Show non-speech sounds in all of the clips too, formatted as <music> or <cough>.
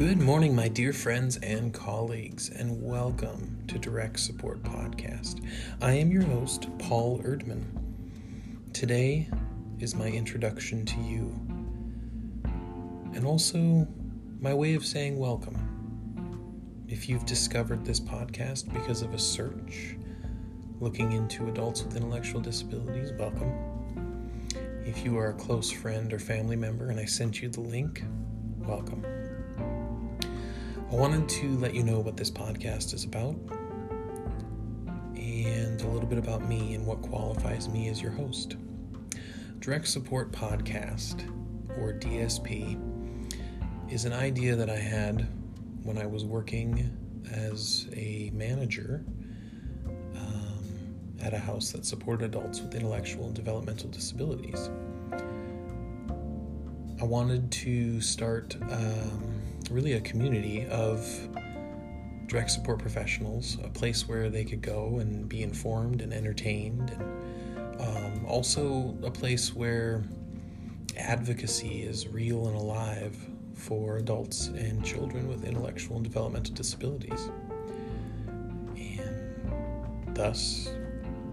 Good morning, my dear friends and colleagues, and welcome to Direct Support Podcast. I am your host, Paul Erdman. Today is my introduction to you, and also my way of saying welcome. If you've discovered this podcast because of a search looking into adults with intellectual disabilities, welcome. If you are a close friend or family member and I sent you the link, welcome. I wanted to let you know what this podcast is about and a little bit about me and what qualifies me as your host. Direct Support Podcast, or DSP, is an idea that I had when I was working as a manager um, at a house that supported adults with intellectual and developmental disabilities. I wanted to start. Um, really a community of direct support professionals, a place where they could go and be informed and entertained, and um, also a place where advocacy is real and alive for adults and children with intellectual and developmental disabilities. And thus,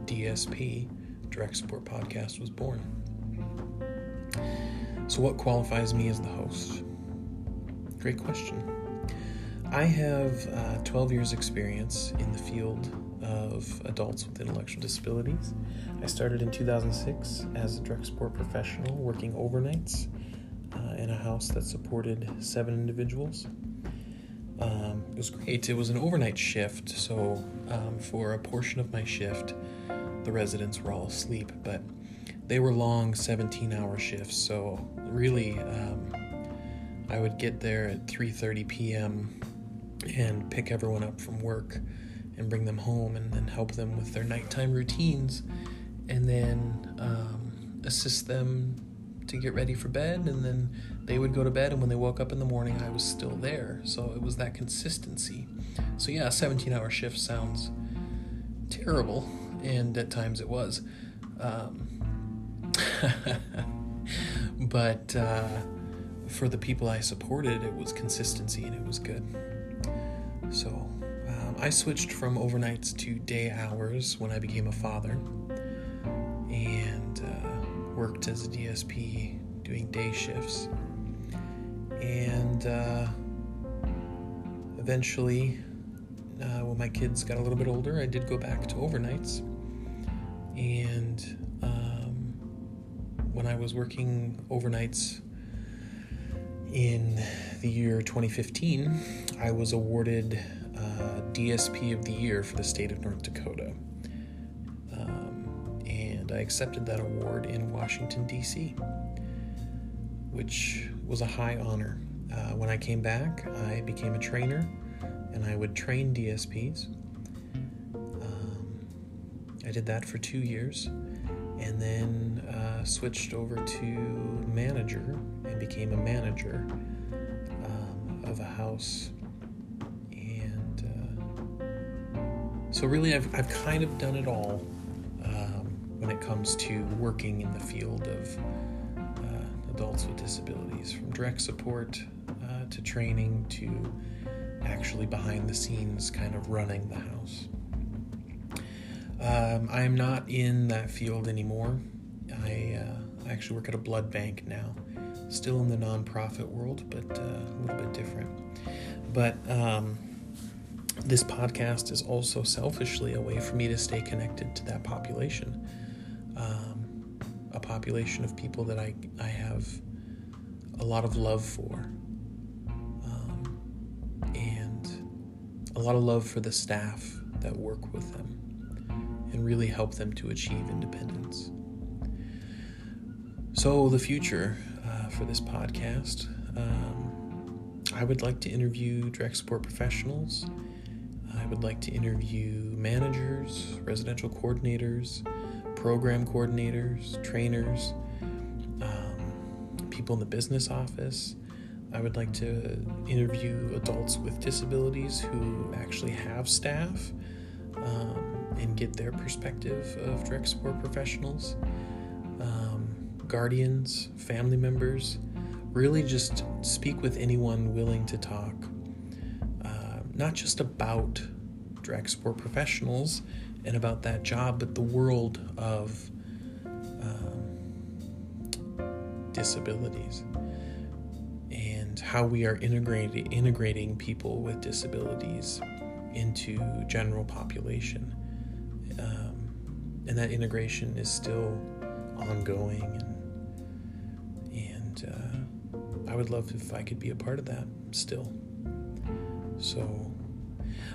DSP, Direct Support Podcast, was born. So, what qualifies me as the host? Great question. I have uh, 12 years' experience in the field of adults with intellectual disabilities. I started in 2006 as a direct support professional working overnights uh, in a house that supported seven individuals. Um, it was great. It was an overnight shift, so um, for a portion of my shift, the residents were all asleep, but they were long 17 hour shifts, so really. Um, I would get there at 3:30 p.m. and pick everyone up from work and bring them home and then help them with their nighttime routines and then um, assist them to get ready for bed and then they would go to bed and when they woke up in the morning I was still there so it was that consistency so yeah 17 hour shift sounds terrible and at times it was um, <laughs> but uh, for the people I supported, it was consistency and it was good. So um, I switched from overnights to day hours when I became a father and uh, worked as a DSP doing day shifts. And uh, eventually, uh, when my kids got a little bit older, I did go back to overnights. And um, when I was working overnights in the year 2015, I was awarded uh, DSP of the Year for the state of North Dakota. Um, and I accepted that award in Washington, D.C., which was a high honor. Uh, when I came back, I became a trainer and I would train DSPs. Um, I did that for two years and then uh, switched over to manager and became a manager um, of a house. And uh, so, really, I've, I've kind of done it all um, when it comes to working in the field of uh, adults with disabilities, from direct support uh, to training to actually behind the scenes kind of running the house. Um, I am not in that field anymore. I, uh, actually work at a blood bank now. Still in the nonprofit world, but uh, a little bit different. But um, this podcast is also selfishly a way for me to stay connected to that population. Um, a population of people that I, I have a lot of love for. Um, and a lot of love for the staff that work with them and really help them to achieve independence. So, the future uh, for this podcast um, I would like to interview direct support professionals. I would like to interview managers, residential coordinators, program coordinators, trainers, um, people in the business office. I would like to interview adults with disabilities who actually have staff. Um, and get their perspective of direct support professionals, um, guardians, family members, really just speak with anyone willing to talk, uh, not just about direct support professionals and about that job, but the world of um, disabilities and how we are integrating integrating people with disabilities into general population. And that integration is still ongoing and and uh, I would love if I could be a part of that still. So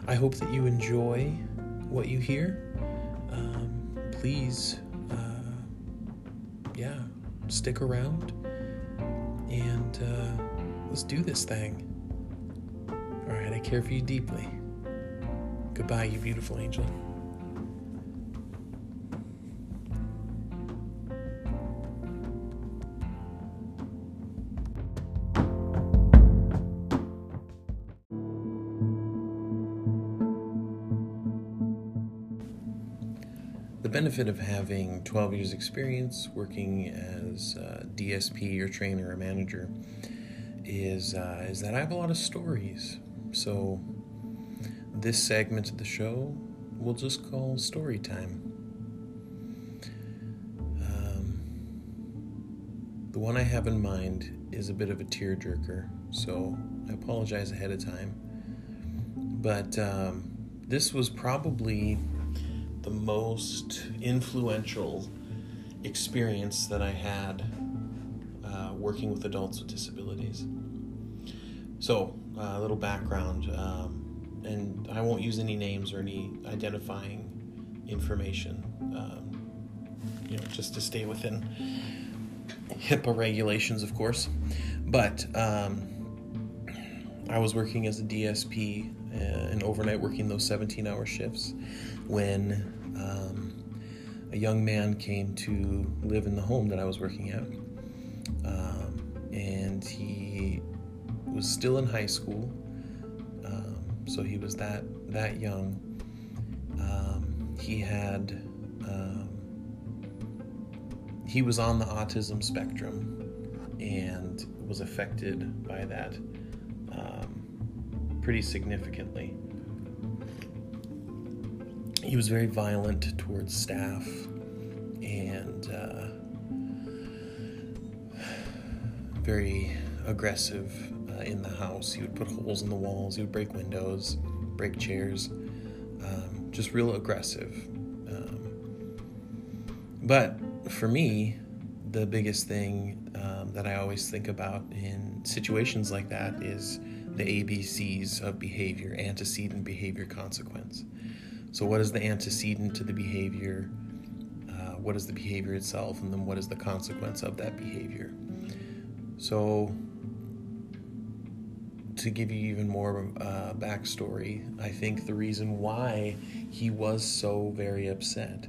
I hope that you enjoy what you hear. Um, please, uh, yeah, stick around and uh, let's do this thing. All right, I care for you deeply. Goodbye, you beautiful angel. Benefit of having 12 years' experience working as a DSP or trainer or manager is uh, is that I have a lot of stories. So this segment of the show we'll just call story time. Um, the one I have in mind is a bit of a tearjerker, so I apologize ahead of time. But um, this was probably the most influential experience that I had uh, working with adults with disabilities. So, uh, a little background, um, and I won't use any names or any identifying information, um, you know, just to stay within HIPAA regulations, of course. But um, I was working as a DSP uh, and overnight working those 17 hour shifts when um, a young man came to live in the home that I was working at. Um, and he was still in high school, um, so he was that that young. Um, he had um, he was on the autism spectrum and was affected by that pretty significantly. He was very violent towards staff and uh, very aggressive uh, in the house. He would put holes in the walls, he would break windows, break chairs, um, just real aggressive. Um, but for me, the biggest thing um, that I always think about in situations like that is the ABCs of behavior antecedent, behavior, consequence. So, what is the antecedent to the behavior? Uh, what is the behavior itself? And then, what is the consequence of that behavior? So, to give you even more uh, backstory, I think the reason why he was so very upset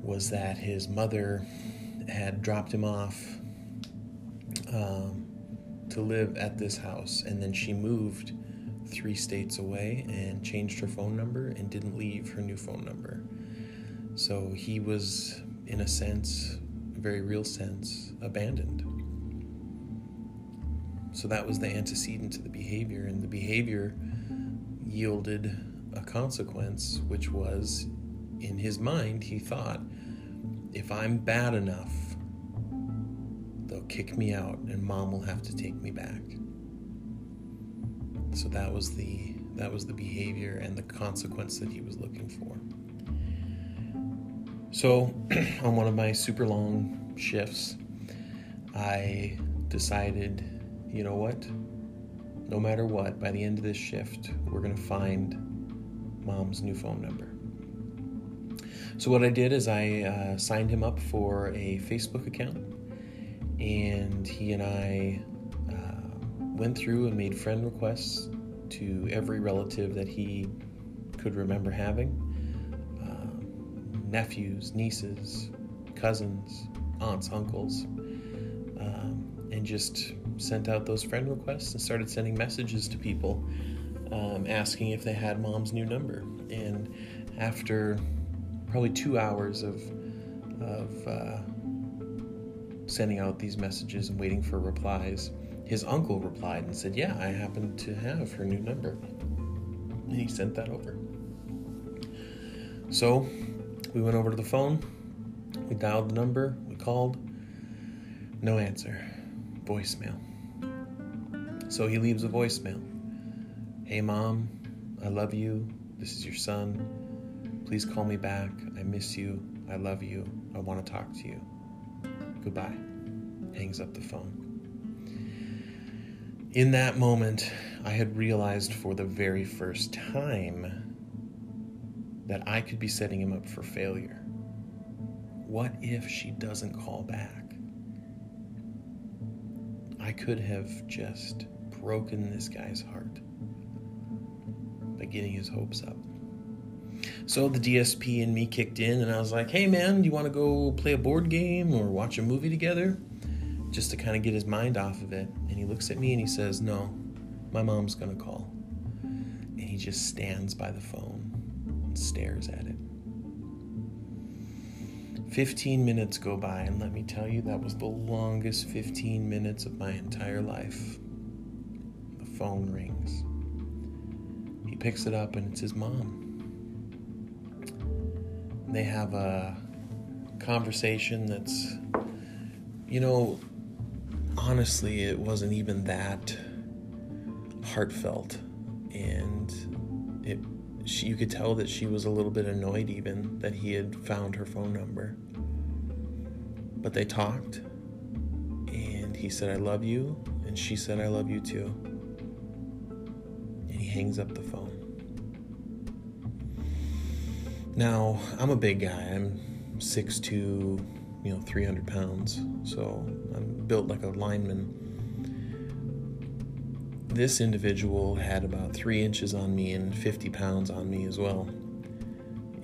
was that his mother had dropped him off to live at this house, and then she moved three states away and changed her phone number and didn't leave her new phone number. So he was, in a sense, a very real sense, abandoned. So that was the antecedent to the behavior, and the behavior yielded a consequence, which was, in his mind, he thought, if I'm bad enough, they'll kick me out, and mom will have to take me back. So that was the that was the behavior and the consequence that he was looking for. So, <clears throat> on one of my super long shifts, I decided you know what? No matter what, by the end of this shift, we're going to find mom's new phone number. So, what I did is I uh, signed him up for a Facebook account, and he and I uh, went through and made friend requests to every relative that he could remember having um, nephews, nieces, cousins, aunts, uncles, um, and just sent out those friend requests and started sending messages to people um, asking if they had mom's new number. And after probably two hours of, of uh, sending out these messages and waiting for replies, his uncle replied and said, Yeah, I happen to have her new number. And he sent that over. So we went over to the phone, we dialed the number, we called, no answer, voicemail. So he leaves a voicemail. Hey, mom, I love you. This is your son. Please call me back. I miss you. I love you. I want to talk to you. Goodbye. Hangs up the phone. In that moment, I had realized for the very first time that I could be setting him up for failure. What if she doesn't call back? I could have just broken this guy's heart by getting his hopes up. So the DSP and me kicked in, and I was like, hey man, do you want to go play a board game or watch a movie together? Just to kind of get his mind off of it. And he looks at me and he says, no, my mom's going to call. And he just stands by the phone and stares at it. 15 minutes go by, and let me tell you, that was the longest 15 minutes of my entire life. The phone rings. He picks it up, and it's his mom. They have a conversation that's, you know, honestly, it wasn't even that heartfelt. And it she, you could tell that she was a little bit annoyed even that he had found her phone number. But they talked, and he said, I love you, and she said, I love you too. And he hangs up the phone. Now, I'm a big guy. I'm 6'2, you know, 300 pounds, so I'm built like a lineman. This individual had about three inches on me and 50 pounds on me as well.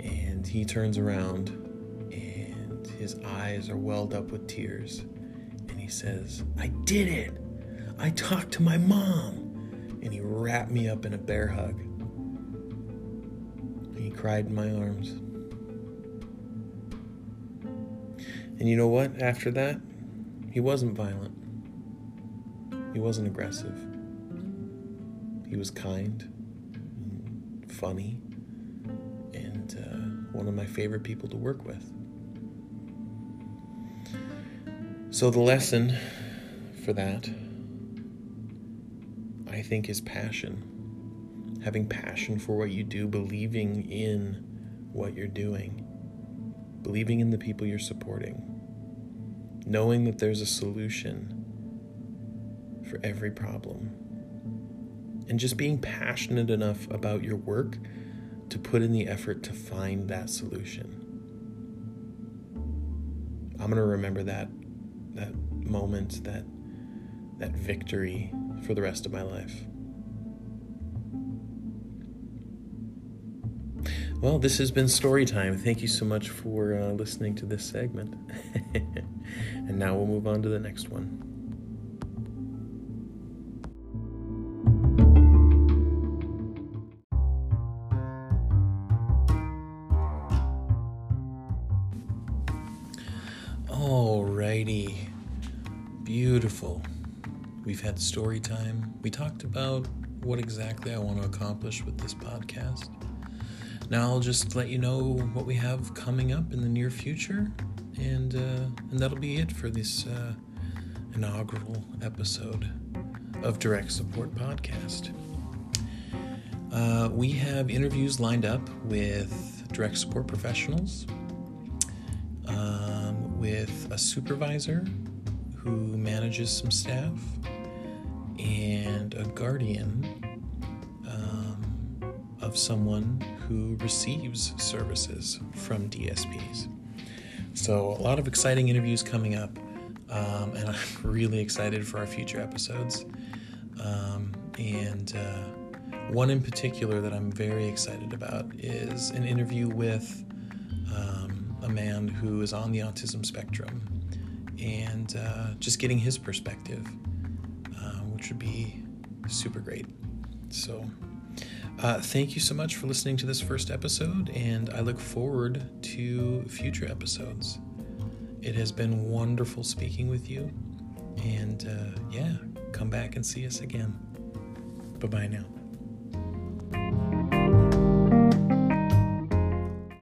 And he turns around and his eyes are welled up with tears. And he says, I did it! I talked to my mom! And he wrapped me up in a bear hug. Cried in my arms. And you know what? After that, he wasn't violent. He wasn't aggressive. He was kind, and funny, and uh, one of my favorite people to work with. So, the lesson for that, I think, is passion. Having passion for what you do, believing in what you're doing, believing in the people you're supporting, knowing that there's a solution for every problem and just being passionate enough about your work to put in the effort to find that solution. I'm going to remember that that moment, that that victory for the rest of my life. Well, this has been story time. Thank you so much for uh, listening to this segment. <laughs> and now we'll move on to the next one. Alrighty. Beautiful. We've had story time. We talked about what exactly I want to accomplish with this podcast. Now I'll just let you know what we have coming up in the near future, and uh, and that'll be it for this uh, inaugural episode of Direct Support Podcast. Uh, we have interviews lined up with direct support professionals, um, with a supervisor who manages some staff, and a guardian um, of someone who receives services from DSPs. So, a lot of exciting interviews coming up, um, and <laughs> I'm really excited for our future episodes. Um, and uh, one in particular that I'm very excited about is an interview with um, a man who is on the autism spectrum and uh, just getting his perspective, uh, which would be super great. So, uh, thank you so much for listening to this first episode, and I look forward to future episodes. It has been wonderful speaking with you. And uh, yeah, come back and see us again. Bye bye now.